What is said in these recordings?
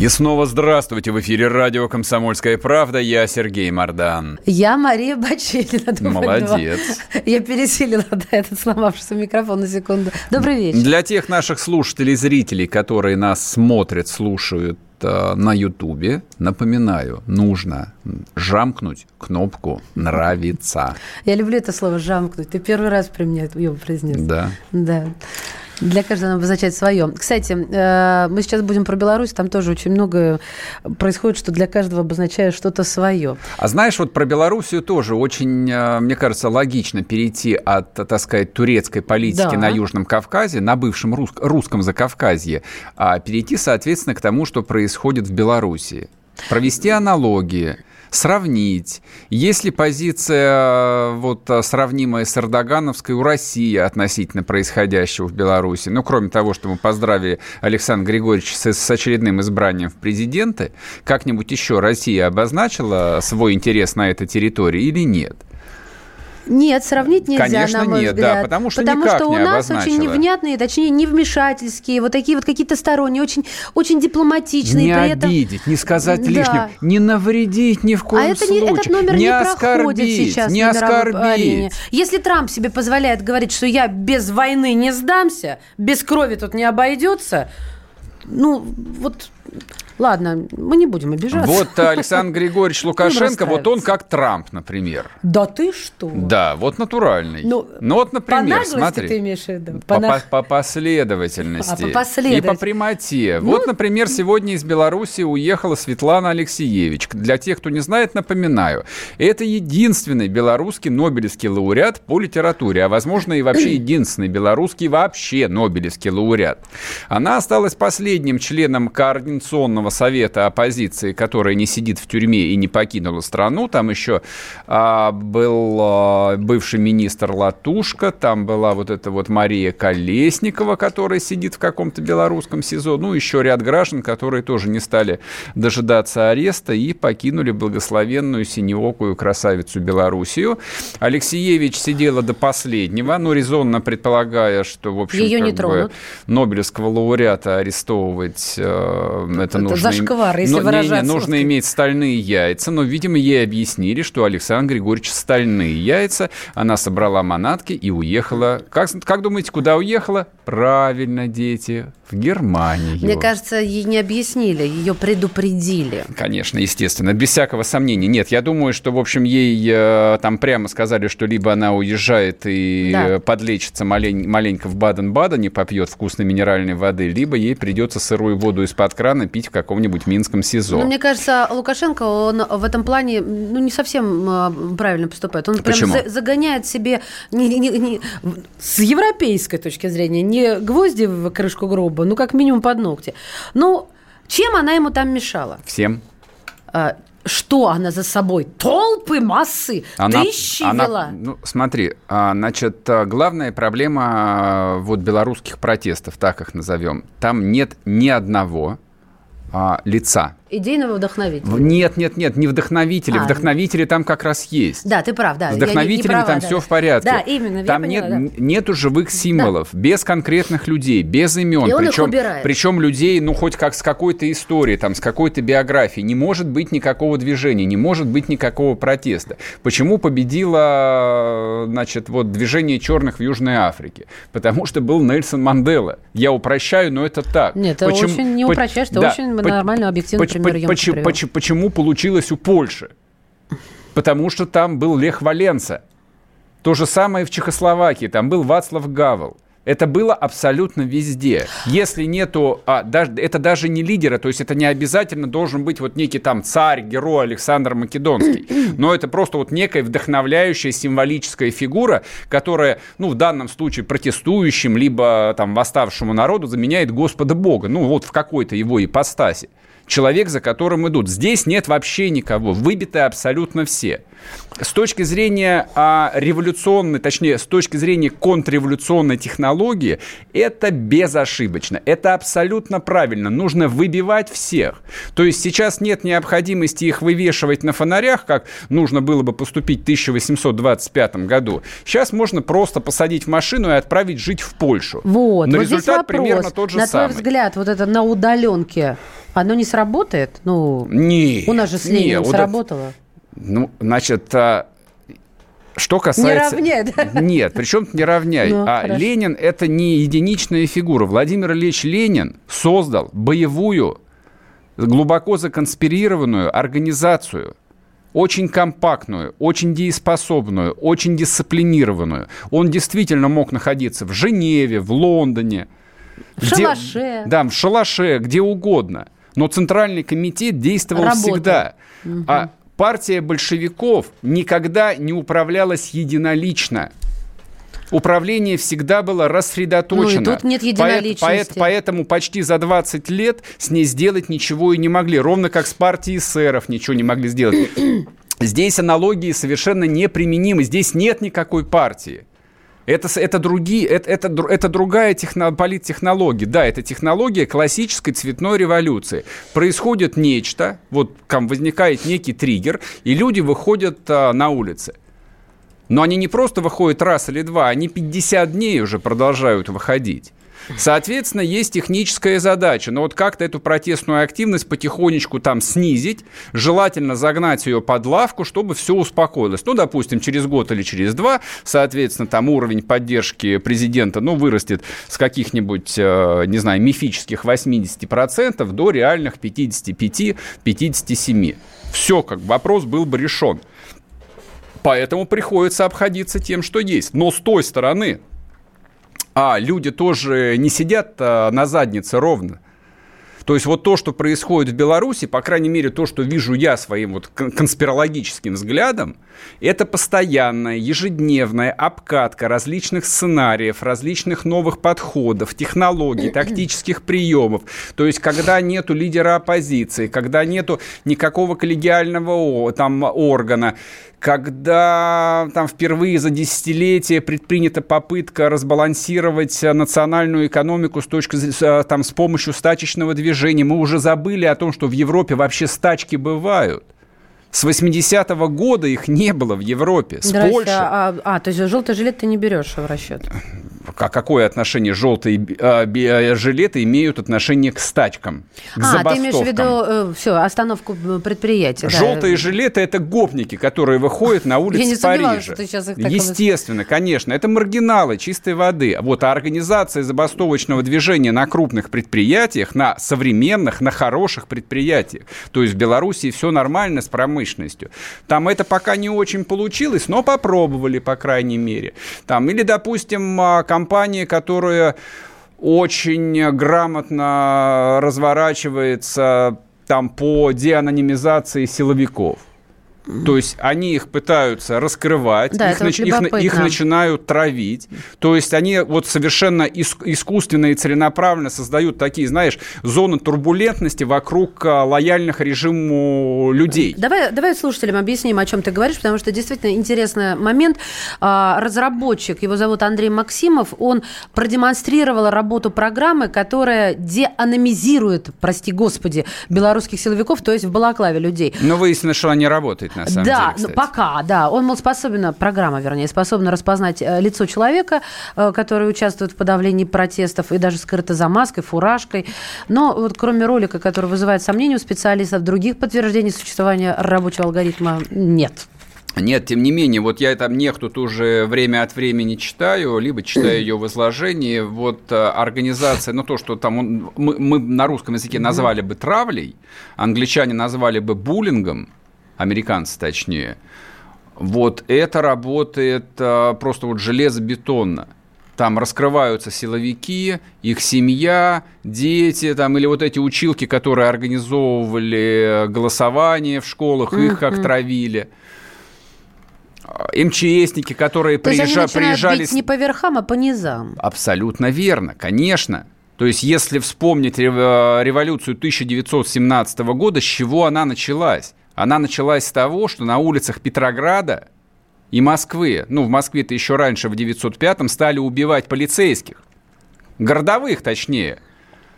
И снова здравствуйте. В эфире радио «Комсомольская правда». Я Сергей Мордан. Я Мария Бачелина. Молодец. Я пересилила да, этот сломавшийся микрофон на секунду. Добрый вечер. Для тех наших слушателей зрителей, которые нас смотрят, слушают э, на Ютубе, напоминаю, нужно жамкнуть кнопку «Нравится». Я люблю это слово «жамкнуть». Ты первый раз при мне его произнес. Да. Да. Для каждого оно обозначает свое. Кстати, э, мы сейчас будем про Беларусь, там тоже очень много происходит, что для каждого обозначает что-то свое. А знаешь, вот про Белоруссию тоже очень, э, мне кажется, логично перейти от, так сказать, турецкой политики Да. на Южном Кавказе, на бывшем рус- русском Закавказье, а перейти, соответственно, к тому, что происходит в Белоруссии. Провести аналогии, сравнить. Если позиция э, вот э, сравнимая с Эрдогановской у России относительно происходящего в Беларуси, ну, кроме того, что мы поздравили Александра Григорьевича с, с очередным избранием в президенты, как-нибудь еще Россия обозначила свой интерес на этой территории или нет? Нет, сравнить нельзя, Конечно, на мой нет, взгляд. да, потому что Потому что у не нас обозначила. очень невнятные, точнее, невмешательские, вот такие вот какие-то сторонние, очень, очень дипломатичные. не при этом... обидеть, не сказать Да. лишнего, не навредить ни в А коем это не, случае, этот номер не, проходит оскорбить, сейчас не на оскорбить. арене. Если Трамп себе позволяет говорить, что я без войны не сдамся, без крови тут не обойдется, ну, вот, ладно, мы не будем обижаться. Вот Александр Григорьевич Лукашенко, вот он как Трамп, например. Да ты что? Да, вот натуральный. Ну, вот, По например, наглости смотри. ты имеешь в виду? По, По на- по- по последовательности. А, по И последовательности. по прямоте. Ну, вот, например, сегодня из Беларуси уехала Светлана Алексеевич. Для тех, кто не знает, напоминаю. Это единственный белорусский Нобелевский лауреат по литературе, а, возможно, и вообще единственный белорусский вообще Нобелевский лауреат. Она осталась последним членом Координационного совета оппозиции, которая не сидит в тюрьме и не покинула страну. Там еще а, был а, бывший министр Латушка, там была вот эта вот Мария Колесникова, которая сидит в каком-то белорусском СИЗО, ну, еще ряд граждан, которые тоже не стали дожидаться ареста и покинули благословенную синеокую красавицу Белоруссию. Алексеевич сидела до последнего, ну, резонно предполагая, что, в общем, Её не бы. Нобелевского лауреата арестовывать э, это, Это нужно... зашквар, если Ну, не- не, выражаться. нужно иметь стальные яйца, но, видимо, ей объяснили, что Александр Григорьевич стальные яйца. Она собрала манатки и уехала. Как, как думаете, куда уехала? Правильно, дети, в Германию. Мне кажется, ей не объяснили, ее предупредили. Конечно, естественно, без всякого сомнения. Нет, я думаю, что, в общем, ей э, там прямо сказали, что либо она уезжает и Да. подлечится малень- маленько в Баден-Бадене, попьет вкусной минеральной воды, либо ей придется сырую воду из-под крана пить в каком-нибудь минском СИЗО. Но мне кажется, Лукашенко, он в этом плане ну, не совсем а, правильно поступает. Он прям Почему? за- загоняет себе не- не- не- с европейской точки зрения не гвозди в крышку гроба, ну, как минимум под ногти. Ну, чем она ему там мешала? Всем. А, Что она за собой? Толпы, массы, тысячи она- вела. ну, смотри, а, значит, а, главная проблема вот белорусских протестов, так их назовем, там нет ни одного а, лица. Идейного вдохновителя. Нет, нет, нет, не вдохновители. А. Вдохновители там как раз есть. Да, ты прав, да. С вдохновителями права, там да. все в порядке. Да, именно, Там поняла, нет, да. нету живых символов, без конкретных людей, без имен. И он их причем, убирает. причем людей, ну, хоть как с какой-то историей, там, с какой-то биографией. Не может быть никакого движения, не может быть никакого протеста. Почему победило, значит, вот движение черных в Южной Африке? Потому что был Нельсон Мандела. Я упрощаю, но это так. Нет, это очень не по- упрощаешь, это очень по- нормально, объективный поч- пример поч- Емко поч- привел. поч- почему получилось у Польши? Потому что там был Лех Валенца. То же самое в Чехословакии. Там был Вацлав Гавел. Это было абсолютно везде. Если нету, а, даже, это даже не лидера, то есть это не обязательно должен быть вот некий там царь, герой Александр Македонский, но это просто вот некая вдохновляющая символическая фигура, которая, ну, в данном случае протестующим, либо там восставшему народу заменяет Господа Бога, ну, вот в какой-то его ипостаси. Человек, за которым идут. Здесь нет вообще никого, выбиты абсолютно все. С точки зрения а, революционной, точнее, с точки зрения контрреволюционной технологии, это безошибочно, это абсолютно правильно. Нужно выбивать всех. То есть сейчас нет необходимости их вывешивать на фонарях, как нужно было бы поступить в 1825 году. Сейчас можно просто посадить в машину и отправить жить в Польшу. Вот, Но вот результат примерно тот же на самый. твой взгляд, вот это на удаленке, оно не сработает? Ну, Не, у нас же с не, Лениным вот это- сработало. Ну, значит, а, что касается... Не равняй, да? Нет, причем не равняй. Ну, а хорошо. Ленин – это не единичная фигура. Владимир Ильич Ленин создал боевую, глубоко законспирированную организацию, очень компактную, очень дееспособную, очень дисциплинированную. Он действительно мог находиться в Женеве, в Лондоне. В шалаше. Да, в шалаше, где угодно. Но Центральный комитет действовал Работал. всегда. А партия большевиков никогда не управлялась единолично. Управление всегда было рассредоточено. Ну, и тут нет Поэт- единоличности. поэт- поэтому почти за 20 лет с ней сделать ничего и не могли. Ровно как с партией эсеров ничего не могли сделать. Здесь аналогии совершенно неприменимы. Здесь нет никакой партии. Это, это, другие, это, это, это другая техно, политтехнология. Да, это технология классической цветной революции. Происходит нечто, вот там возникает некий триггер, и люди выходят а, на улицы. Но они не просто выходят раз или два, они 50 дней уже продолжают выходить. Соответственно, есть техническая задача. Но вот как-то эту протестную активность потихонечку там снизить, желательно загнать ее под лавку, чтобы все успокоилось. Ну, допустим, через год или через два, соответственно, там уровень поддержки президента, ну, вырастет с каких-нибудь, э, не знаю, мифических 80% до реальных 55-57. Все, как вопрос был бы решен. Поэтому приходится обходиться тем, что есть. Но с той стороны, а люди тоже не сидят а, на заднице ровно. То есть вот то, что происходит в Беларуси, по крайней мере, то, что вижу я своим вот кон- конспирологическим взглядом, это постоянная, ежедневная обкатка различных сценариев, различных новых подходов, технологий, тактических приемов. То есть когда нету лидера оппозиции, когда нету никакого коллегиального там, органа, когда там впервые за десятилетия предпринята попытка разбалансировать национальную экономику с точки э, там с помощью стачечного движения, мы уже забыли о том, что в Европе вообще стачки бывают. С 80-го года их не было в Европе. С Здрасте, Польши. А, а, то есть желтый жилет ты не берешь в расчет? А какое отношение желтые э, би- э, жилеты имеют отношение к стачкам, к а, ты имеешь в забастовкам? виду все, остановку э, предприятия. да. Желтые жилеты – это гопники, которые выходят на улицы не Парижа. сейчас их так Естественно, конечно. Это маргиналы чистой воды. Вот, а организация забастовочного движения на крупных предприятиях, на современных, на хороших предприятиях. То есть в Беларуси все нормально с промышленностью. Там это пока не очень получилось, но попробовали, по крайней мере. Там, или, допустим, а, компания, которая очень грамотно разворачивается там по деанонимизации силовиков. То есть они их пытаются раскрывать, Да, их, это вот нач- их их начинают травить. То есть они вот совершенно ис- искусственно и целенаправленно создают такие, знаешь, зоны турбулентности вокруг а, лояльных режиму людей. Давай, давай слушателям объясним, о чем ты говоришь, потому что действительно интересный момент. А, Разработчик, его зовут Андрей Максимов, он продемонстрировал работу программы, которая деаномизирует, прости господи, белорусских силовиков, то есть в балаклаве людей. Но выяснилось, что она не работает на самом да, деле. ну, кстати. пока, да. Он, мол, способен, программа, вернее, способна распознать э, лицо человека, э, который участвует в подавлении протестов, и даже скрыто за маской, фуражкой. Но вот кроме ролика, который вызывает сомнения у специалистов, других подтверждений существования рабочего алгоритма нет. Нет, тем не менее, вот я там нехту тоже время от времени читаю, либо читаю ее в изложении. Вот э, организация, ну то, что там он- мы, мы на русском языке назвали бы травлей, англичане назвали бы буллингом, американцы точнее. Вот это работает э, просто вот железобетонно. Там раскрываются силовики, их семья, дети, там, или вот эти училки, которые организовывали голосование в школах, их как травили. А, МЧСники, которые То есть они приезжа- начинают приезжали... бить не по верхам, а по низам. Абсолютно верно, конечно. То есть, если вспомнить революцию 1917 года, с чего она началась? Она началась с того, что на улицах Петрограда и Москвы, ну, в Москве-то еще раньше, в 905-м, стали убивать полицейских. Городовых, точнее.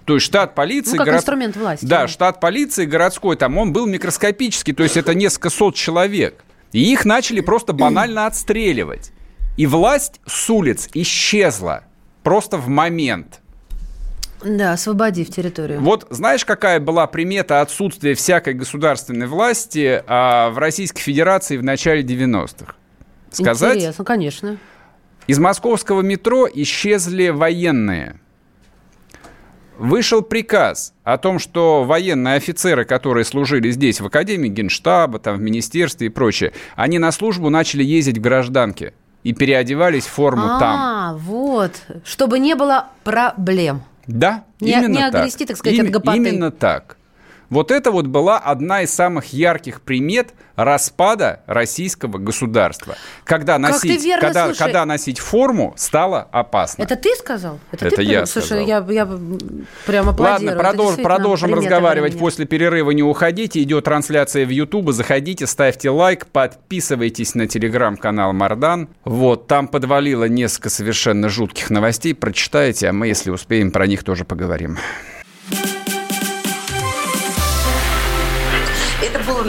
То есть штат полиции... Ну, как город... инструмент власти. Да, штат полиции городской, там он был микроскопический, то есть это несколько сот человек. И их начали просто банально отстреливать. И власть с улиц исчезла просто в момент. Да, освободив территорию. Вот знаешь, какая была примета отсутствия всякой государственной власти а, в Российской Федерации в начале 90-х? Сказать? Интересно, конечно. Из московского метро исчезли военные. Вышел приказ о том, что военные офицеры, которые служили здесь, в Академии Генштаба, там, в Министерстве и прочее, они на службу начали ездить в гражданке и переодевались в форму а, там. А, вот. Чтобы не было проблем. Да, не, именно не так. огрести, так сказать, Им, от гопоты. Именно так. Вот это вот была одна из самых ярких примет распада российского государства. Когда носить, верно, когда, слушай, когда носить форму стало опасно. Это ты сказал? Это, это ты я Слушай, сказал. я, я прямо аплодирую. Ладно, продолж, продолжим разговаривать после перерыва. Не уходите. Идет трансляция в YouTube. Заходите, ставьте лайк, подписывайтесь на телеграм-канал Мардан. Вот, там подвалило несколько совершенно жутких новостей. Прочитайте, а мы, если успеем, про них тоже поговорим.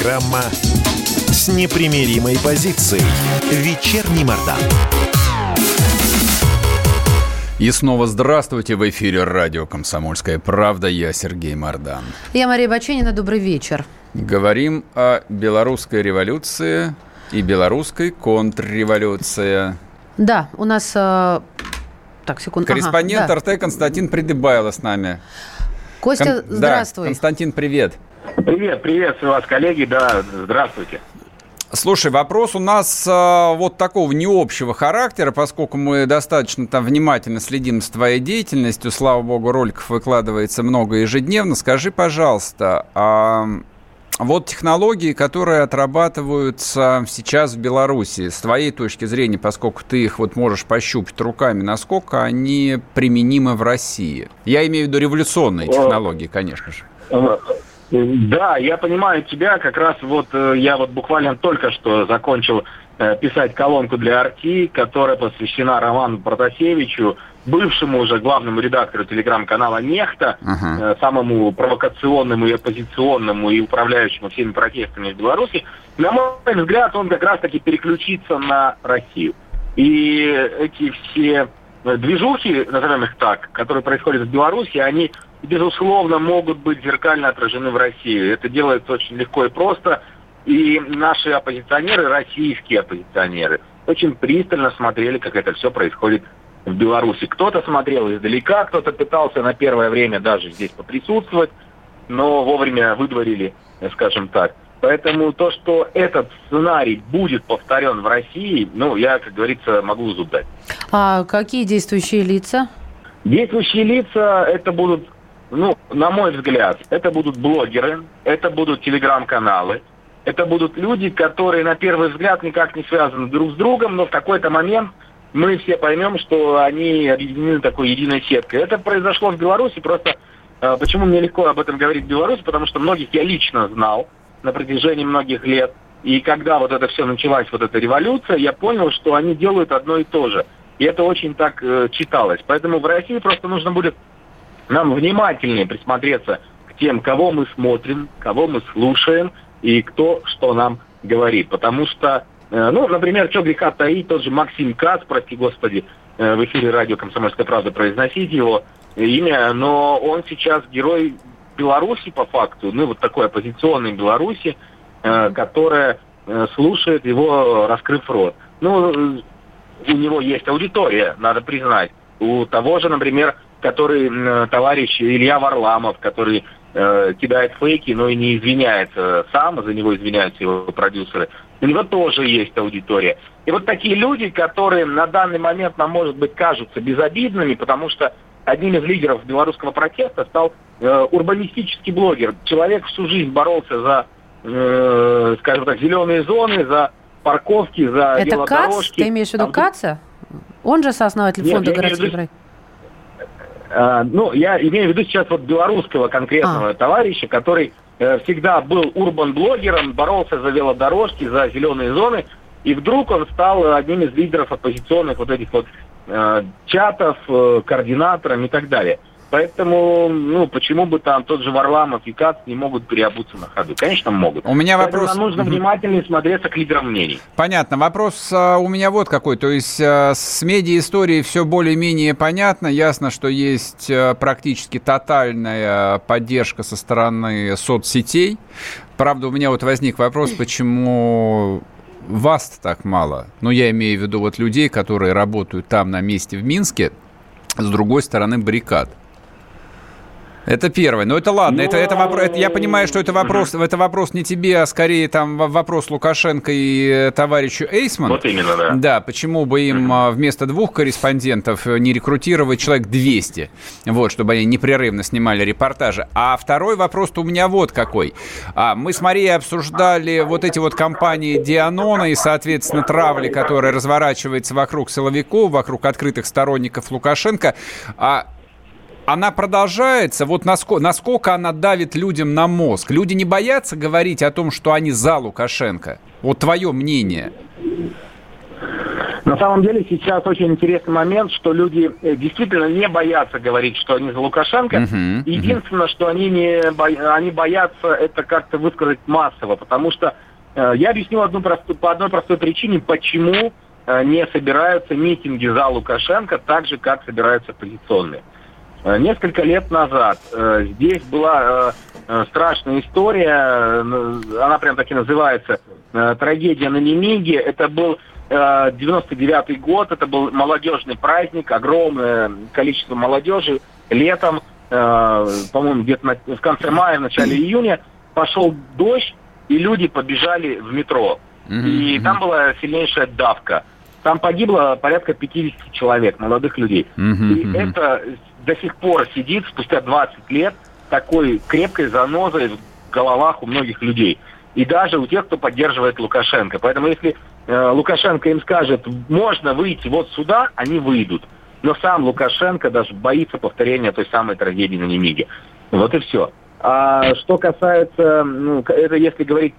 Программа с непримиримой позицией. Вечерний Мордан. И снова здравствуйте в эфире радио «Комсомольская правда». Я Сергей Мордан. Я Мария Баченина. Добрый вечер. Говорим о белорусской революции и белорусской контрреволюции. Да, у нас... Э... Так, секунду. Корреспондент ага, да. РТ Константин Придыбайло с нами. Костя, Кон... здравствуй. Да, Константин, привет. Привет, приветствую вас, коллеги, да, здравствуйте. Слушай, вопрос у нас э, вот такого не общего характера, поскольку мы достаточно там внимательно следим за твоей деятельностью, слава богу, роликов выкладывается много ежедневно. Скажи, пожалуйста, а вот технологии, которые отрабатываются сейчас в Беларуси, с твоей точки зрения, поскольку ты их вот можешь пощупать руками, насколько они применимы в России? Я имею в виду революционные технологии, конечно же. Да, я понимаю тебя. Как раз вот э, я вот буквально только что закончил э, писать колонку для Арти, которая посвящена Роману Протасевичу, бывшему уже главному редактору телеграм-канала «Нехта», uh-huh. самому провокационному и оппозиционному и управляющему всеми протестами в Беларуси. На мой взгляд, он как раз-таки переключится на Россию. И эти все движухи, назовем их так, которые происходят в Беларуси, они безусловно, могут быть зеркально отражены в России. Это делается очень легко и просто. И наши оппозиционеры, российские оппозиционеры, очень пристально смотрели, как это все происходит в Беларуси. Кто-то смотрел издалека, кто-то пытался на первое время даже здесь поприсутствовать, но вовремя выдворили, скажем так. Поэтому то, что этот сценарий будет повторен в России, ну, я, как говорится, могу зуб дать. А какие действующие лица? Действующие лица это будут ну, на мой взгляд, это будут блогеры, это будут телеграм-каналы, это будут люди, которые на первый взгляд никак не связаны друг с другом, но в какой-то момент мы все поймем, что они объединены такой единой сеткой. Это произошло в Беларуси, просто э, почему мне легко об этом говорить в Беларуси, потому что многих я лично знал на протяжении многих лет. И когда вот это все началась, вот эта революция, я понял, что они делают одно и то же. И это очень так э, читалось. Поэтому в России просто нужно будет нам внимательнее присмотреться к тем, кого мы смотрим, кого мы слушаем и кто что нам говорит. Потому что, э, ну, например, что греха таить, тот же Максим Кац, прости господи, э, в эфире радио «Комсомольская правда» произносить его имя, но он сейчас герой Беларуси по факту, ну, вот такой оппозиционной Беларуси, э, которая слушает его, раскрыв рот. Ну, у него есть аудитория, надо признать. У того же, например, который э, товарищ Илья Варламов, который э, кидает фейки, но и не извиняется сам, за него извиняются его продюсеры. У него тоже есть аудитория. И вот такие люди, которые на данный момент нам, может быть, кажутся безобидными, потому что одним из лидеров белорусского протеста стал э, урбанистический блогер. Человек всю жизнь боролся за, э, скажем так, зеленые зоны, за парковки, за Это велодорожки. КАЦ? Ты имеешь в виду КАЦа? Он же сооснователь Нет, фонда городских виду-. А, ну, я имею в виду сейчас вот белорусского конкретного А. товарища, который э, всегда был урбан-блогером, боролся за велодорожки, за зеленые зоны, и вдруг он стал одним из лидеров оппозиционных вот этих вот чатов, э, координатором и так далее. Поэтому, ну, почему бы там тот же Варламов и Кац не могут переобуться на ходу? Конечно, могут. У меня Поэтому вопрос... нам нужно внимательнее смотреться к лидерам мнений. Понятно. Вопрос а, у меня вот какой. То есть а, с медиа-историей все более-менее понятно. Ясно, что есть а, практически тотальная поддержка со стороны соцсетей. Правда, у меня вот возник вопрос, почему вас так мало? Ну, я имею в виду вот людей, которые работают там на месте в Минске, с другой стороны баррикад. Это первое. Но это ладно. Это, это вопрос, это, я понимаю, что это вопрос, это вопрос не тебе, а скорее там вопрос Лукашенко и э, товарищу Эйсман. Вот именно, да. Да, почему бы им а, вместо двух корреспондентов э, не рекрутировать человек 200, вот, чтобы они непрерывно снимали репортажи. А второй вопрос-то у меня вот какой. А, мы с Марией обсуждали вот эти вот компании Дианона и, соответственно, травли, которая разворачивается вокруг силовиков, вокруг открытых сторонников Лукашенко. А она продолжается, вот насколько, насколько она давит людям на мозг. Люди не боятся говорить о том, что они за Лукашенко. Вот твое мнение. На самом деле сейчас очень интересный момент, что люди э, действительно не боятся говорить, что они за Лукашенко. Мгм, Единственное, что они не бо- они боятся это как-то высказать массово, потому что э, я объясню одну простую, по одной простой причине, почему э, не собираются митинги за Лукашенко так же, как собираются оппозиционные. Э, Несколько лет назад э, здесь была э, э, страшная история, э, она прям так и называется, э, трагедия на Немиге. Это был э, 99-й год, это был молодежный праздник, огромное количество молодежи. Летом, э, по-моему, где-то на- в конце мая, в начале июня пошел дождь, и люди побежали в метро. И там была сильнейшая давка. Там погибло порядка 50 человек, молодых людей. Мгм, И это до сих пор сидит, спустя 20 лет, такой крепкой занозой в головах у многих людей. И даже у тех, кто поддерживает Лукашенко. Поэтому если э, Лукашенко им скажет, можно выйти вот сюда, они выйдут. Но сам Лукашенко даже боится повторения той самой трагедии на Немиге. Вот и все. А что касается, ну, это если говорить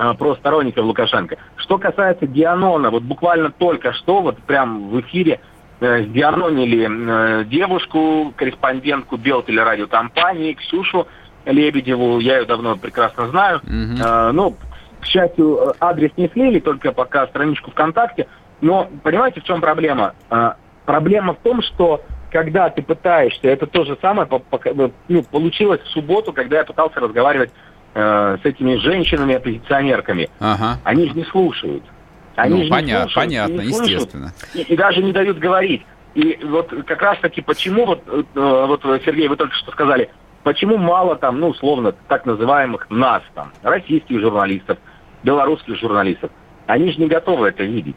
а, про сторонников Лукашенко. Что касается Дианона, вот буквально только что, вот прям в эфире э, сдианонили э, девушку, корреспондентку Белтелерадиокомпании, Ксюшу Лебедеву, я ее давно прекрасно знаю. Мгм. Э, ну, к счастью, э, адрес не слили, только пока страничку ВКонтакте. Но понимаете, в чем проблема? Э, проблема в том, что когда ты пытаешься, это то же самое по- пока- ну, получилось в субботу, когда я пытался разговаривать э, с этими женщинами-оппозиционерками. Ага. Они же не слушают. Они Ну, же не поня- слушают, понятно, не слышат естественно. И, и даже не дают говорить. И вот как раз таки почему, вот, э, вот Сергей, вы только что сказали, почему мало там, ну, условно, так называемых нас там, российских журналистов, белорусских журналистов. Они же не готовы это видеть.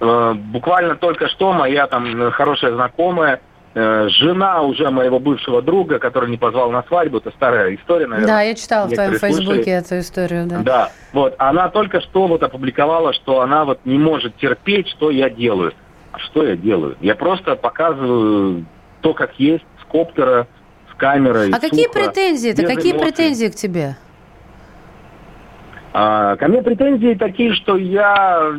Э, Буквально только что моя там э, хорошая знакомая, э, жена уже моего бывшего друга, который не позвал на свадьбу, это старая история, наверное. Да, я читала в твоем фейсбуке эту историю, да. Да, вот, она только что вот опубликовала, что она вот не может терпеть, что я делаю. А что я делаю? Я просто показываю то, как есть, с коптера, с камерой. А какие сухо, претензии-то? без Какие эмоций. претензии к тебе? А, ко мне претензии такие, что я,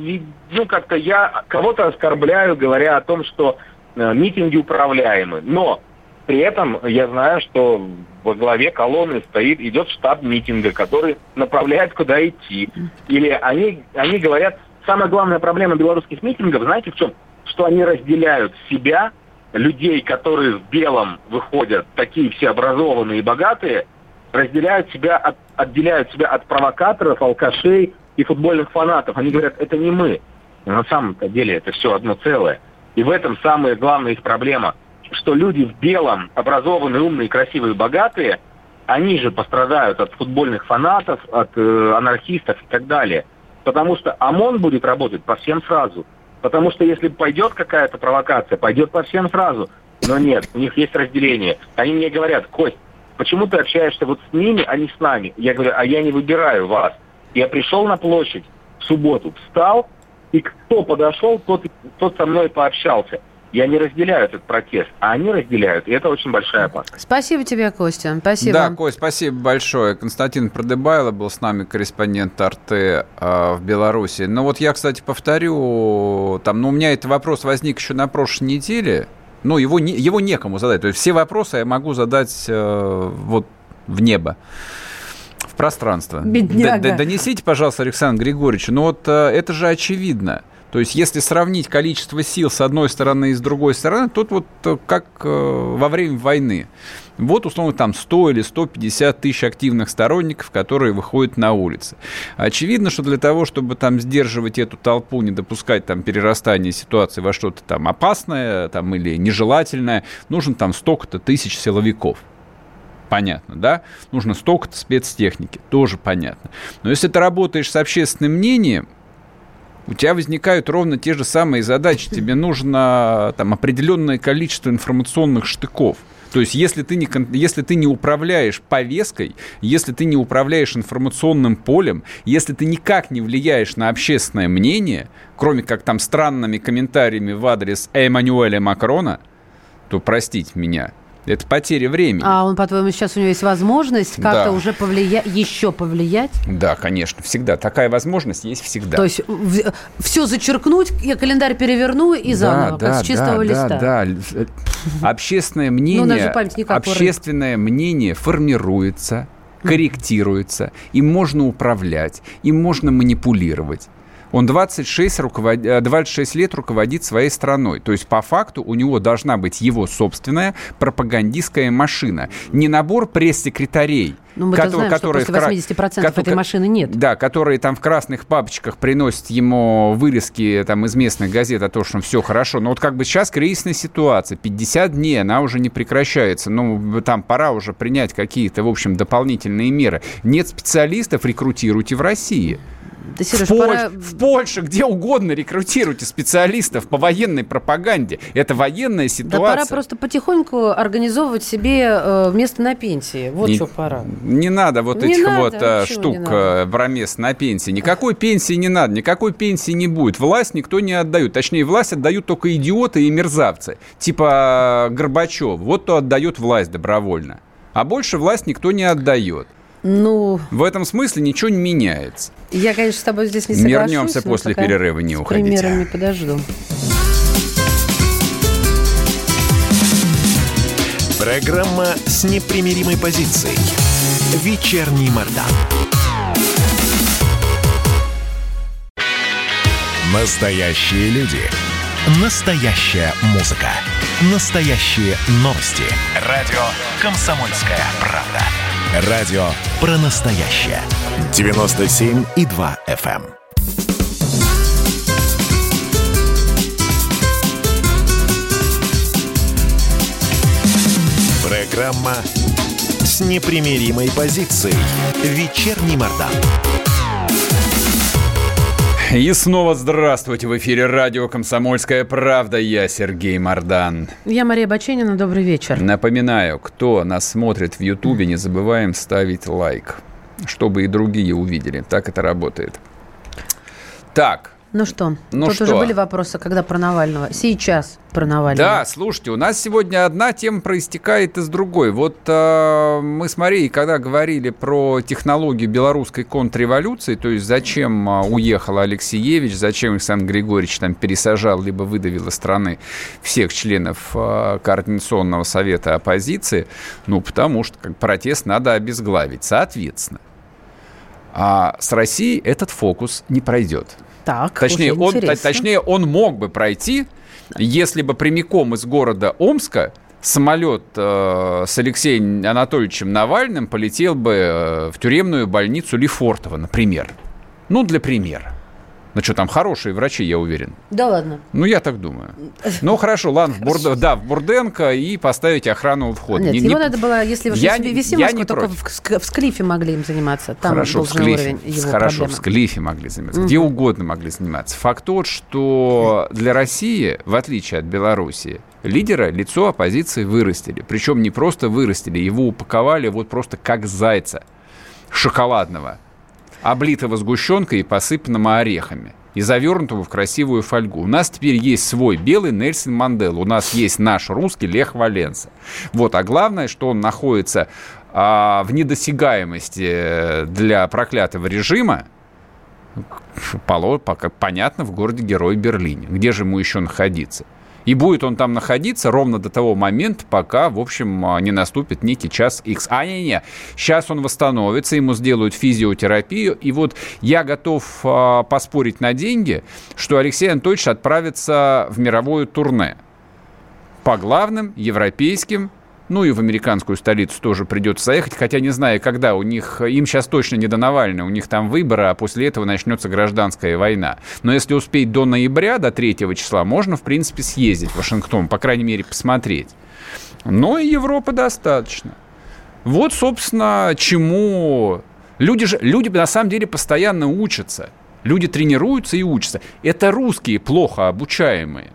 ну, как-то я кого-то оскорбляю, говоря о том, что э, митинги управляемы. Но при этом я знаю, что во главе колонны стоит, идет штаб митинга, который направляет, куда идти. Или они, они говорят, самая главная проблема белорусских митингов, знаете в чем? Что они разделяют себя, людей, которые в белом выходят, такие все образованные и богатые, разделяют себя, от, отделяют себя от провокаторов, алкашей и футбольных фанатов. Они говорят, это не мы. На самом-то деле это все одно целое. И в этом самая главная их проблема. что люди в белом, образованные, умные, красивые, богатые, они же пострадают от футбольных фанатов, от э, анархистов и так далее. Потому что ОМОН будет работать по всем сразу. Потому что если пойдет какая-то провокация, пойдет по всем сразу. Но нет, у них есть разделение. Они мне говорят, Кость, почему ты общаешься вот с ними, а не с нами? Я говорю, а я не выбираю вас. Я пришел на площадь в субботу, встал, и кто подошел, тот, тот со мной пообщался. Я не разделяю этот протест, а они разделяют, и это очень большая опасность. Спасибо тебе, Костя. Спасибо. Да, Кость, спасибо большое. Константин Продыбайло был с нами, корреспондент РТ э, в Беларуси. Но вот я, кстати, повторю, там, ну, у меня этот вопрос возник еще на прошлой неделе. Ну, его, не, его некому задать. То есть все вопросы я могу задать э, вот в небо в пространство. Бедняга. Д- донесите, пожалуйста, Александр Григорьевич, ну вот э, это же очевидно. То есть, если сравнить количество сил с одной стороны и с другой стороны, тут вот э, как э, во время войны. Вот, условно, там 100 или 150 тысяч активных сторонников, которые выходят на улицы. Очевидно, что для того, чтобы там сдерживать эту толпу, не допускать там перерастания ситуации во что-то там опасное там, или нежелательное, нужно там столько-то тысяч силовиков понятно, да? Нужно столько-то спецтехники, тоже понятно. Но если ты работаешь с общественным мнением, у тебя возникают ровно те же самые задачи. Тебе нужно там определенное количество информационных штыков. То есть, если ты, не, если ты не управляешь повесткой, если ты не управляешь информационным полем, если ты никак не влияешь на общественное мнение, кроме как там странными комментариями в адрес Эммануэля Макрона, то простите меня – это потеря времени. А он, по-твоему, сейчас у него есть возможность как-то да. уже повлиять, еще повлиять? Да, конечно, всегда. Такая возможность есть всегда. То есть все зачеркнуть, я календарь переверну и заново, да, как с чистого да, листа. Да, да. Общественное ну, мнение, общественное мнение формируется, корректируется, им можно управлять, им можно манипулировать. Он 26, руковод... 26 э, лет руководит своей страной. То есть, по факту, у него должна быть его собственная пропагандистская машина. Не набор пресс-секретарей, ну, мы которые, знаем, которые что после 80% в... этой машины нет. Да, которые там в красных папочках приносят ему вырезки там, из местных газет о том, что все хорошо. Но вот как бы сейчас кризисная ситуация. 50 дней, она уже не прекращается. Ну, там пора уже принять какие-то, в общем, дополнительные меры. Нет специалистов, рекрутируйте в России. Да, Сереж, в, пора... в Польше, где угодно рекрутируйте специалистов по военной пропаганде. Это военная ситуация. Да пора просто потихоньку организовывать себе э, место на пенсии. Вот не, что пора. Не надо вот не этих надо, вот э, штук э, про место на пенсии. Никакой пенсии не надо, никакой пенсии не будет. Власть никто не отдает. Точнее, власть отдают только идиоты и мерзавцы. Типа Горбачев. Вот кто отдает власть добровольно. А больше власть никто не отдает. Ну... В этом смысле ничего не меняется. Я, конечно, с тобой здесь не соглашусь. Вернемся после перерыва, не уходите. примерами подожду. Программа с непримиримой позицией. Вечерний Мордан. Настоящие люди. Настоящая музыка. Настоящие новости. Радио «Комсомольская правда». Радио про настоящее. 97,2 FM. Эм. Программа с непримиримой позицией. Вечерний Мордан. И снова здравствуйте. В эфире радио «Комсомольская правда». Я Сергей Мордан. Я Мария Баченина. Добрый вечер. Напоминаю, кто нас смотрит в Ютубе, не забываем ставить лайк, чтобы и другие увидели. Так это работает. Так, ну что, ну тут что? уже были вопросы, когда про Навального. Сейчас про Навального. Да, слушайте, у нас сегодня одна тема проистекает из другой. Вот э, мы с Марией, когда говорили про технологию белорусской контрреволюции, то есть зачем э, уехал Алексеевич, зачем Александр Григорьевич там пересажал, либо выдавил из страны всех членов э, Координационного совета оппозиции, ну, потому что как, протест надо обезглавить. Соответственно, а с Россией этот фокус не пройдет. Так, точнее, он, точнее, он мог бы пройти, если бы прямиком из города Омска самолет э, с Алексеем Анатольевичем Навальным полетел бы э, в тюремную больницу Лефортово, например. Ну, для примера. Ну что, там хорошие врачи, я уверен. Да ладно. Ну, я так думаю. Ну, хорошо, ладно, в Бурд... да, в Бурденко и поставить охрану у входа. Нет, Не- его не- надо было, если уж Я я, не- я только против. в, в Склифе могли им заниматься. Там Хорошо, в Склифе, его хорошо, проблемы. в Склифе могли заниматься, где угодно могли заниматься. Факт тот, что для России, в отличие от Белоруссии, лидера лицо оппозиции вырастили. Причем не просто вырастили, его упаковали вот просто как зайца шоколадного, облитого сгущенкой и посыпанного орехами и завернутого в красивую фольгу. У нас теперь есть свой белый Нельсон Мандела, у нас есть наш русский Лех Валенса. Вот, а главное, что он находится а, в недосягаемости для проклятого режима, пока понятно, в городе-герой Берлине. Где же ему еще находиться? И будет он там находиться ровно до того момента, пока, в общем, а, не наступит некий час X. А, не-не, сейчас он восстановится, ему сделают физиотерапию. И вот я готов а, поспорить на деньги, что Алексей Анатольевич отправится в мировое турне по главным европейским, ну и в американскую столицу тоже придется заехать, хотя не знаю, когда у них, им сейчас точно не до Навального, у них там выборы, а после этого начнется гражданская война. Но если успеть до ноября, до 3 числа, можно, в принципе, съездить в Вашингтон, по крайней мере, посмотреть. Но и Европы достаточно. Вот, собственно, чему... Люди же, люди на самом деле постоянно учатся. Люди тренируются и учатся. Это русские плохо обучаемые.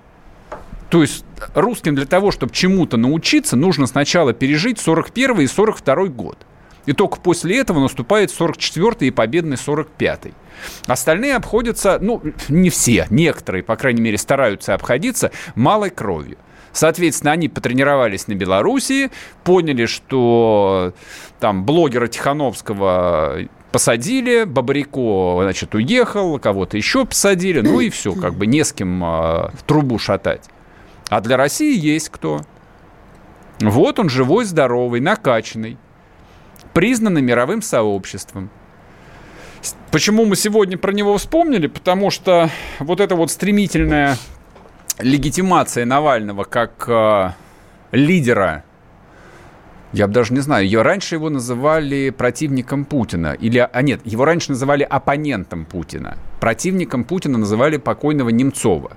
То есть русским для того, чтобы чему-то научиться, нужно сначала пережить 41 и 42 год. И только после этого наступает 44 и победный 45-й. Остальные обходятся, ну, не все, некоторые, по крайней мере, стараются обходиться малой кровью. Соответственно, они потренировались на Белоруссии, поняли, что там блогера Тихановского посадили, Бабарико, значит, уехал, кого-то еще посадили, ну и все, как бы не с кем а, трубу шатать. А для России есть кто. Вот он живой, здоровый, накачанный, признанный мировым сообществом. Почему мы сегодня про него вспомнили? Потому что вот эта вот стремительная легитимация Навального как э, лидера, я бы даже не знаю, ее раньше его называли противником Путина, или, а нет, его раньше называли оппонентом Путина. Противником Путина называли покойного Немцова.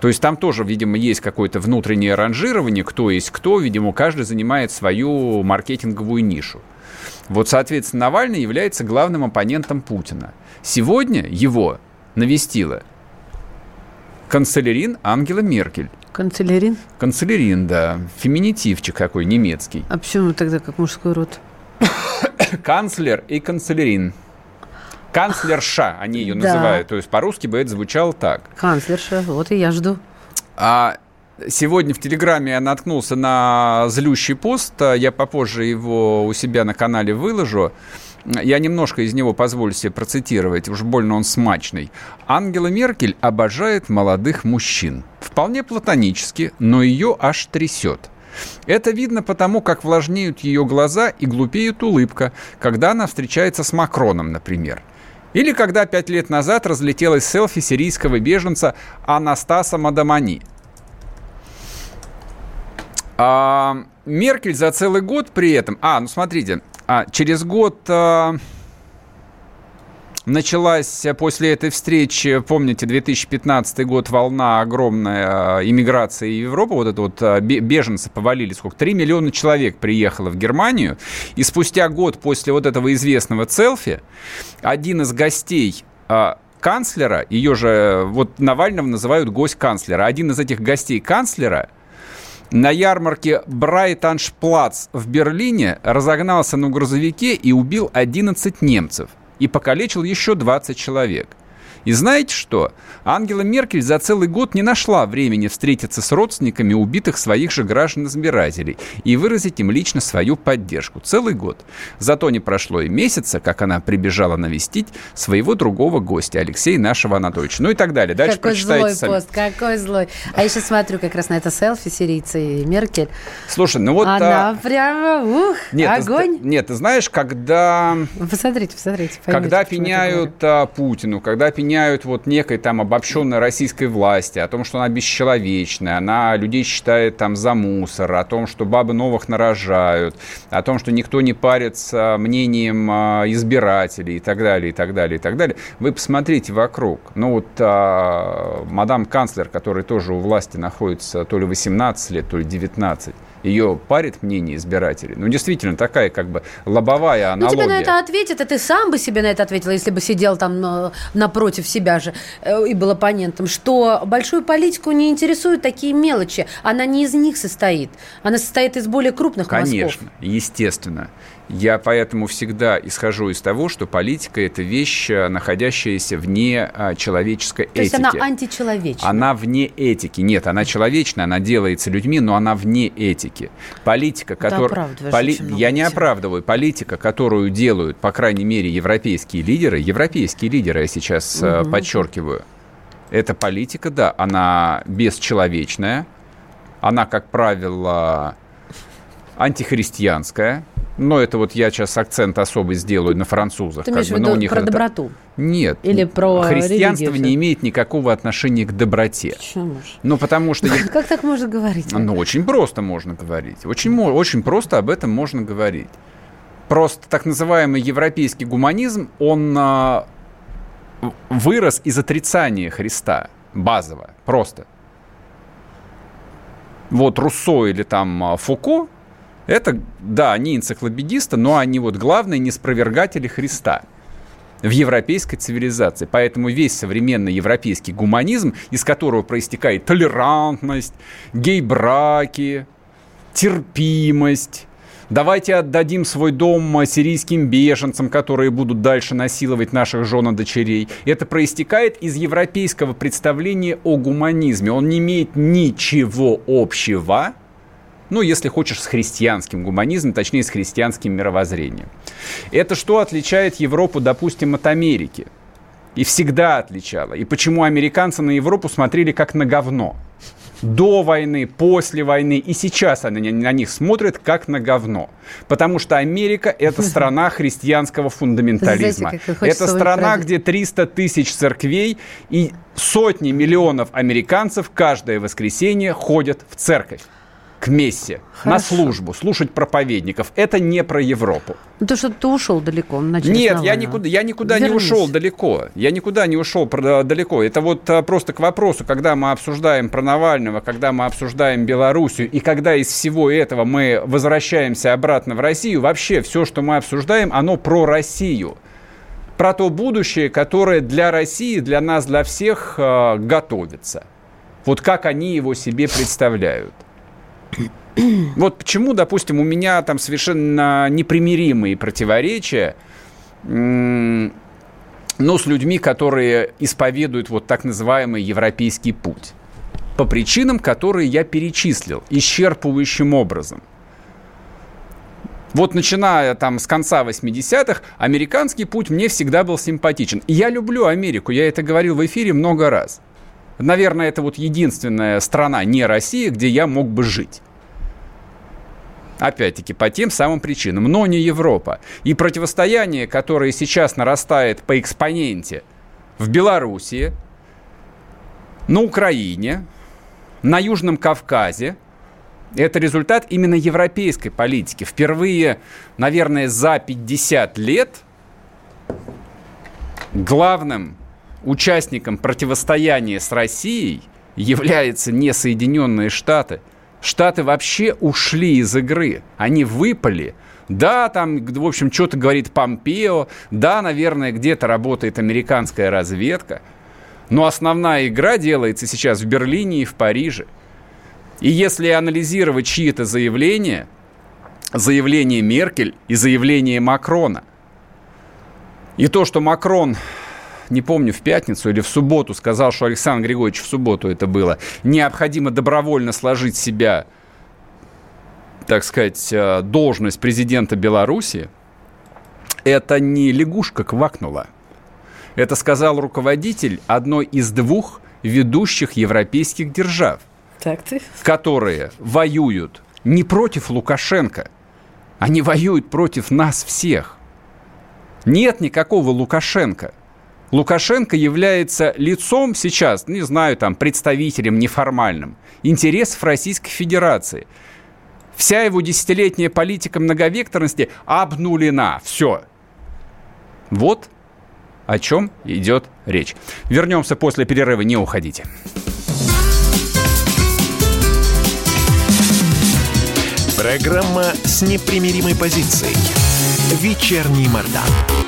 То есть там тоже, видимо, есть какое-то внутреннее ранжирование, кто есть кто, видимо, каждый занимает свою маркетинговую нишу. Вот, соответственно, Навальный является главным оппонентом Путина. Сегодня его навестила канцлерин Ангела Меркель. Канцелярин? Канцлерин, да, феминитивчик какой немецкий. А почему тогда как мужской род? Канцлер и канцлерин. Канцлерша, они ее Да. называют. То есть по-русски бы это звучало так. Канцлерша, вот и я жду. А сегодня в Телеграме я наткнулся на злющий пост. Я попозже его у себя на канале выложу. Я немножко из него позволю себе процитировать, уж больно он смачный. Ангела Меркель обожает молодых мужчин. Вполне платонически, но ее аж трясет. Это видно потому, как влажнеют ее глаза и глупеет улыбка, когда она встречается с Макроном, например. Или когда пять лет назад разлетелось селфи сирийского беженца Анастаса Мадамани. А, Меркель за целый год при этом... А, ну смотрите, а, через год а, началась после этой встречи, помните, 2015 год, волна огромная а, иммиграции в Европу, вот это вот бе- беженцы повалили, сколько, 3 миллиона человек приехало в Германию, и спустя год после вот этого известного селфи один из гостей а, канцлера, ее же, вот Навального называют гость канцлера, один из этих гостей канцлера на ярмарке Брайтаншплац в Берлине разогнался на грузовике и убил 11 немцев и покалечил еще 20 человек. И знаете что? Ангела Меркель за целый год не нашла времени встретиться с родственниками убитых своих же граждан-избирателей и выразить им лично свою поддержку. Целый год. Зато не прошло и месяца, как она прибежала навестить своего другого гостя, Алексея нашего Анатольевича. Ну и так далее. Дальше какой прочитайте злой сами. пост, какой злой. А я сейчас смотрю как раз на это селфи сирийцы и Меркель. Слушай, ну вот... Она а, прямо, ух, Нет, ты, огонь. нет, ты знаешь, когда, Посмотрите, посмотрите. когда я так пеняют а, Путину, когда пеняют обвиняют вот некой там обобщенной российской власти, о том, что она бесчеловечная, она людей считает там за мусор, о том, что бабы новых нарожают, о том, что никто не парится мнением а, избирателей и так далее, и так далее, и так далее. Вы посмотрите вокруг. Ну вот а, мадам канцлер, который тоже у власти находится то ли 18 лет, то ли 19, ее парит мнение избирателей. Ну, действительно, такая как бы лобовая аналогия. Ну, тебе на это ответят, а ты сам бы себе на это ответил, если бы сидел там э, напротив себя же э, и был оппонентом, что большую политику не интересуют такие мелочи. Она не из них состоит. Она состоит из более крупных Конечно, мазков. естественно. Я поэтому всегда исхожу из того, что политика – это вещь, э, находящаяся вне а, человеческой То этики. есть она античеловечна. Она вне этики. Нет, она человечная, она делается людьми, но она вне этики. Политика, которая... оправдываешь очень много Я не оправдываю. Политика, которую делают, по крайней мере, европейские лидеры, европейские лидеры, я сейчас э, подчеркиваю, эта политика, да, она бесчеловечная, она, как правило, антихристианская, но это вот я сейчас акцент особый сделаю на французах. Ты имеешь в виду у них про это- доброту? Нет. Или про Христианство религию не имеет никакого отношения к доброте. Почему же? Ну, потому что... Как так можно говорить? Ну, очень просто можно говорить. Очень, очень просто об этом можно говорить. Просто так называемый европейский гуманизм, он а, вырос из отрицания Христа. Базово. Просто. Вот Руссо или там а, Фуко, это, да, они энциклопедисты, но они вот главные неспровергатели Христа в европейской цивилизации. Поэтому весь современный европейский гуманизм, из которого проистекает толерантность, гей-браки, терпимость, давайте отдадим свой дом сирийским беженцам, которые будут дальше насиловать наших жен и дочерей. Это проистекает из европейского представления о гуманизме. Он не имеет ничего общего ну, если хочешь, с христианским гуманизмом, точнее, с христианским мировоззрением. Это что отличает Европу, допустим, от Америки? И всегда отличало. И почему американцы на Европу смотрели как на говно? До войны, после войны и сейчас они на них смотрят как на говно. Потому что Америка – это страна христианского фундаментализма. Знаете, Это страна, где 300 тысяч церквей и сотни миллионов американцев каждое воскресенье ходят в церковь к мессе, на Хорошо. службу, слушать проповедников. Это не про Европу. Ну, то, что ты ушел далеко. начали Нет, я никуда, я никуда не Вернись. ушел далеко. Я никуда не ушел про- далеко. Это вот а, просто к вопросу, когда мы обсуждаем про Навального, когда мы обсуждаем Белоруссию, и когда из всего этого мы возвращаемся обратно в Россию, вообще все, что мы обсуждаем, оно про Россию. Про то будущее, которое для России, для нас, для всех а, готовится. Вот как они его себе представляют. Вот почему, допустим, у меня там совершенно непримиримые противоречия, но с людьми, которые исповедуют вот так называемый европейский путь. По причинам, которые я перечислил, исчерпывающим образом. Вот начиная там с конца 80-х, американский путь мне всегда был симпатичен. И я люблю Америку, я это говорил в эфире много раз. Наверное, это вот единственная страна, не Россия, где я мог бы жить. Опять-таки, по тем самым причинам, но не Европа. И противостояние, которое сейчас нарастает по экспоненте в Белоруссии, на Украине, на Южном Кавказе, это результат именно европейской политики. Впервые, наверное, за 50 лет главным участником противостояния с Россией являются не Соединенные Штаты. Штаты вообще ушли из игры. Они выпали. Да, там, в общем, что-то говорит Помпео. Да, наверное, где-то работает американская разведка. Но основная игра делается сейчас в Берлине и в Париже. И если анализировать чьи-то заявления, заявление Меркель и заявление Макрона, и то, что Макрон, не помню, в пятницу или в субботу сказал, что Александр Григорьевич в субботу это было, необходимо добровольно сложить себя, так сказать, э, должность президента Беларуси, это не лягушка квакнула. Это сказал руководитель одной из двух ведущих европейских держав Так ты. которые воюют не против Лукашенко, они воюют против нас всех. Нет никакого Лукашенко. Лукашенко является лицом сейчас, не знаю, там, представителем неформальным интересов Российской Федерации. Вся его десятилетняя политика многовекторности обнулена. Все. Вот о чем идет речь. Вернемся после перерыва, не уходите. Программа с непримиримой позицией. Вечерний Мордан.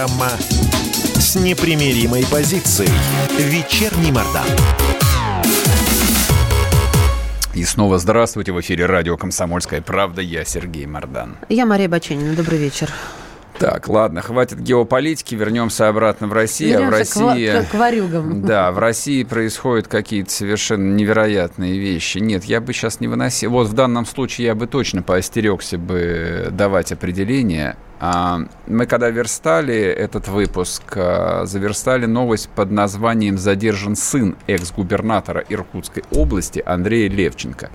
Программа с непримиримой позицией. Вечерний Мордан. И снова здравствуйте. В эфире радио «Комсомольская правда». Я Сергей Мордан. Я Мария Баченина. Добрый вечер. Так, ладно, хватит геополитики, вернемся обратно в Россию. А в Вернемся к ва- России... к, к варюгам. Да, в России происходят какие-то совершенно невероятные вещи. Нет, я бы сейчас не выносил. Вот в данном случае я бы точно поостерегся бы давать определение. А, Мы когда верстали этот выпуск, а, заверстали новость под названием «Задержан сын экс-губернатора Иркутской области Андрея Левченко».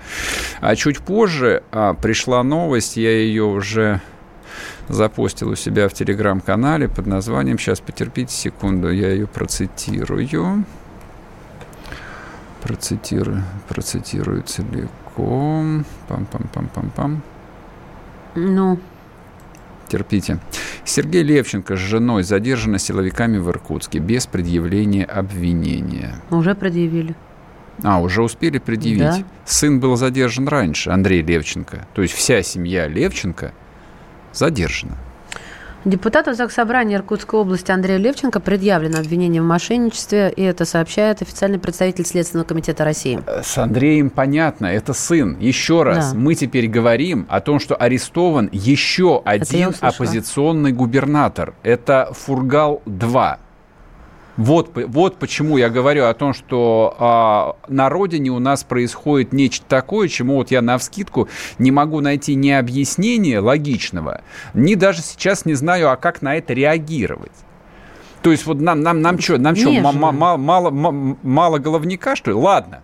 А чуть позже а, пришла новость, я ее уже запостил у себя в телеграм-канале под названием, сейчас потерпите секунду, я ее процитирую. Процитирую, процитирую целиком. Пам-пам-пам-пам-пам. Ну, Терпите. Сергей Левченко с женой задержаны силовиками в Иркутске без предъявления обвинения. уже предъявили. А, уже успели предъявить. Да. Сын был задержан раньше, Андрей Левченко. То есть вся семья Левченко задержана. Депутату Заксобрания Иркутской области Андрею Левченко предъявлено обвинение в мошенничестве, и это сообщает официальный представитель Следственного комитета России. С Андреем понятно, это сын. Еще раз, Да. мы теперь говорим о том, что арестован еще один оппозиционный губернатор. Это Фургал-2. Вот, вот почему я говорю о том, что а, на родине у нас происходит нечто такое, чему вот я навскидку не могу найти ни объяснения логичного, ни даже сейчас не знаю, а как на это реагировать. То есть вот нам, нам, нам что, нам что, мало, мало, головника, что ли? Ладно.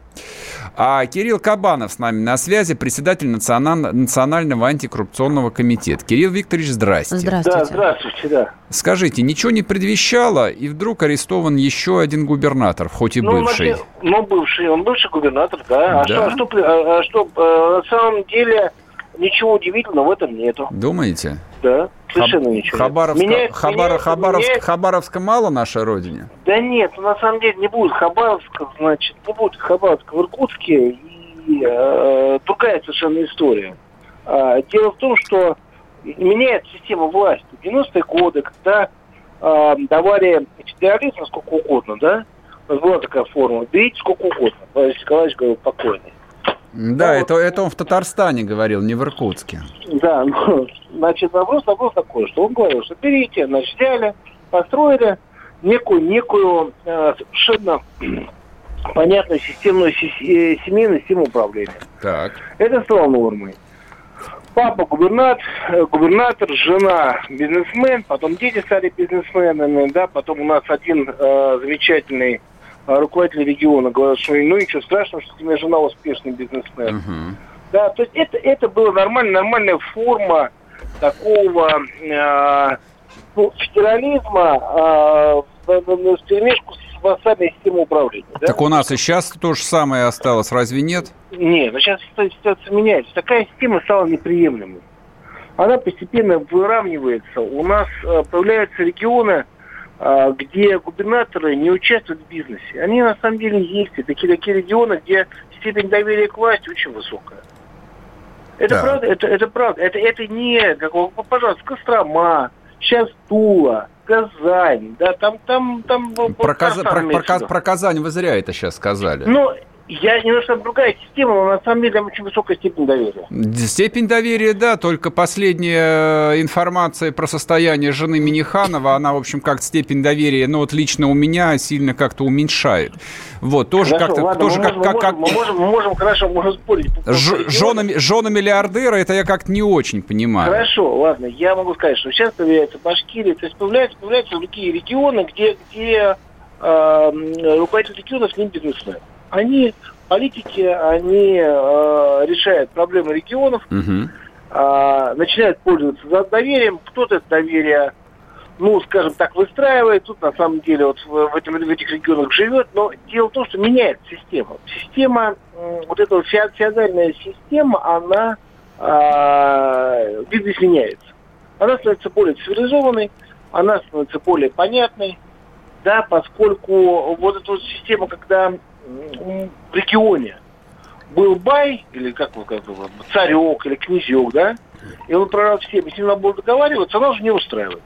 А Кирилл Кабанов с нами на связи, председатель националь- Национального антикоррупционного комитета. Кирилл Викторович, здрасте. Здравствуйте. Да, здравствуйте, да. Скажите, ничего не предвещало, и вдруг арестован еще один губернатор, хоть и Ну, бывший? ну, бывший, он бывший губернатор, да. А Да. что, что, а- а что, э, на самом деле, ничего удивительного в этом нету. Думаете? Да, совершенно Хаб- ничего. Хабаровска, Меняет- Хабара- меняется- Хабаровск- меняет- Хабаровска мало нашей родине? Да нет, ну, на самом деле не будет Хабаровска, значит, не будет Хабаровска в Иркутске, и э, другая совершенно история. А, дело в том, что меняется система власти. В 90-е годы, когда э, давали федерализм сколько угодно, да, у нас была такая форма, берите сколько угодно, Борис Николаевич говорил покойный. Да, Ну, это, это он в Татарстане говорил, не в Иркутске. Да, ну, значит, вопрос, вопрос такой, что он говорил, что берите, значит, взяли, построили некую, некую э, совершенно понятную системную си- э, семейную систему управления. Так. Это стало нормой. Папа губернатор, э, губернатор, жена бизнесмен, потом дети стали бизнесменами, да, потом у нас один э, замечательный э, руководитель региона говорил, что ну ничего страшного, что у тебя жена успешный бизнесмен. Мгм. Да, то есть это, это была нормальная, нормальная форма такого э, ну, федерализма э, в, в, в вперемешку с вассальной системой управления. да? Так у нас и сейчас то же самое осталось, разве нет? Не, но сейчас ситуация меняется. Такая система стала неприемлемой. Она постепенно выравнивается. У нас появляются регионы, где губернаторы не участвуют в бизнесе. Они на самом деле есть. И такие, такие регионы, где степень доверия к власти очень высокая. Это Да. правда, это, это правда. Это, это не, как, вы- пожалуйста, Кострома, сейчас Тула, Казань, да, там, там, там... Про, Каза... про, про, про Казань вы зря это сейчас сказали. Ну, я немножко другая система, но на самом деле там очень высокая степень доверия. Степень доверия, да, только последняя информация про состояние жены Миниханова, она, в общем, как степень доверия, ну вот лично у меня сильно как-то уменьшает. Вот, тоже как-то... тоже мы, как, можем, как, мы, можем, мы можем, хорошо, можем спорить. Ж, жена, жена миллиардера, это я как-то не очень понимаю. Хорошо, ладно, я могу сказать, что сейчас появляется Башкирия, то есть появляются, появляются другие регионы, где, где э, руководитель регионов не бизнесмен они, политики, они э, решают проблемы регионов, угу. э, начинают пользоваться доверием. Кто-то это доверие, ну, скажем так, выстраивает. Тут, на самом деле, вот в, этом, в этих регионах живет. Но дело в том, что меняется система. Система, вот эта вот феодальная система, она э, видоизменяется. Она становится более цивилизованной, она становится более понятной, да, поскольку вот эта вот система, когда в регионе был бай, или как вы как, царек, или князек, да, и он управлял всем, если надо было договариваться, она уже не устраивает.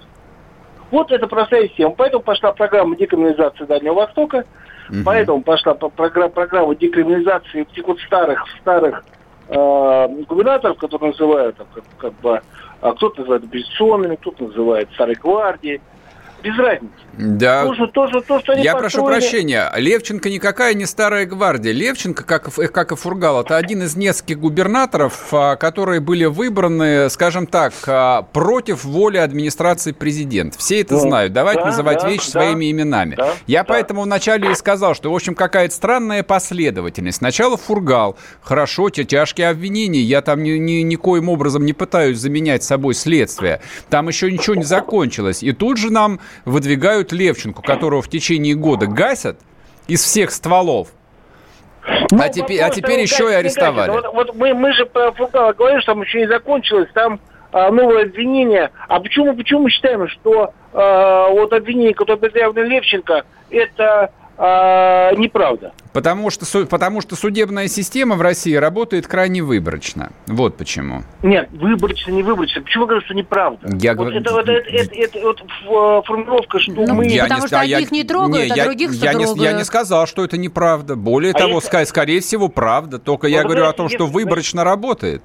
Вот это простая система. Поэтому пошла программа декриминализации Дальнего Востока, угу. поэтому пошла программа, программа декриминализации этих вот старых, старых э, губернаторов, которые называют, как, как бы, а кто-то называет оппозиционными, кто-то называет старой гвардией, без разницы. Да. Что, то, что, то, что они Я построили... прошу прощения, Левченко никакая не старая гвардия. Левченко, как, как и Фургал, это один из нескольких губернаторов, а, которые были выбраны, скажем так, а, против воли администрации президента. Все это ну, знают. Давайте да, называть да, вещи да, своими именами. Да, Я да. поэтому вначале и сказал, что, в общем, какая-то странная последовательность. Сначала Фургал. Хорошо, те тяжкие обвинения. Я там ни, ни, никоим образом не пытаюсь заменять собой следствие. Там еще ничего не закончилось. И тут же нам выдвигают Левченко, которого в течение года гасят из всех стволов. Ну, а, теперь, а теперь еще и арестовали. Вот, вот мы, мы же про Фургала говорим, что там еще не закончилось, там а, новое обвинение. А почему, почему мы считаем, что а, вот обвинение, которое предъявлено Левченко, это а, неправда. Потому что, потому что судебная система в России работает крайне выборочно. Вот почему. Нет, выборочно, не выборочно. Почему я говорю, что неправда? Я вот говорю... это, вот, это, это, это, вот э, формулировка, что ну, мы... Я потому не, что одних я, не трогают, не, а других я, я, не, я не сказал, что это неправда. Более а того, если... скорее всего, правда. Только вот я говорю о том, что выборочно работает.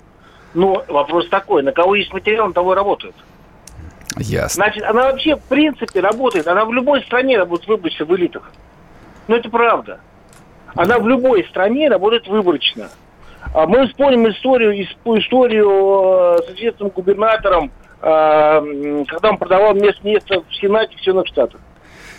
Ну, вопрос такой, на кого есть материал, на того и работает. Ясно. Значит, она вообще в принципе работает. Она в любой стране работает выборочно в элитах. Но это правда. Она в любой стране работает выборочно. А мы вспомним историю, историю э, с известным губернатором, э, когда он продавал место, место в Сенате в Соединенных Штатах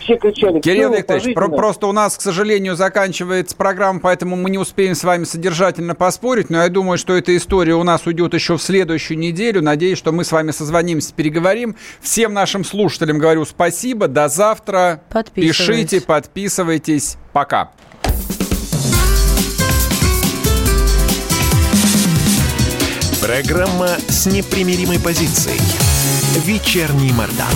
все кричали. Кирилл Викторович, про- просто у нас, к сожалению, заканчивается программа, поэтому мы не успеем с вами содержательно поспорить, но я думаю, что эта история у нас уйдет еще в следующую неделю. Надеюсь, что мы с вами созвонимся, переговорим. Всем нашим слушателям говорю спасибо, до завтра. Пишите, подписывайтесь. Пока. Программа с непримиримой позицией. Вечерний Мордан.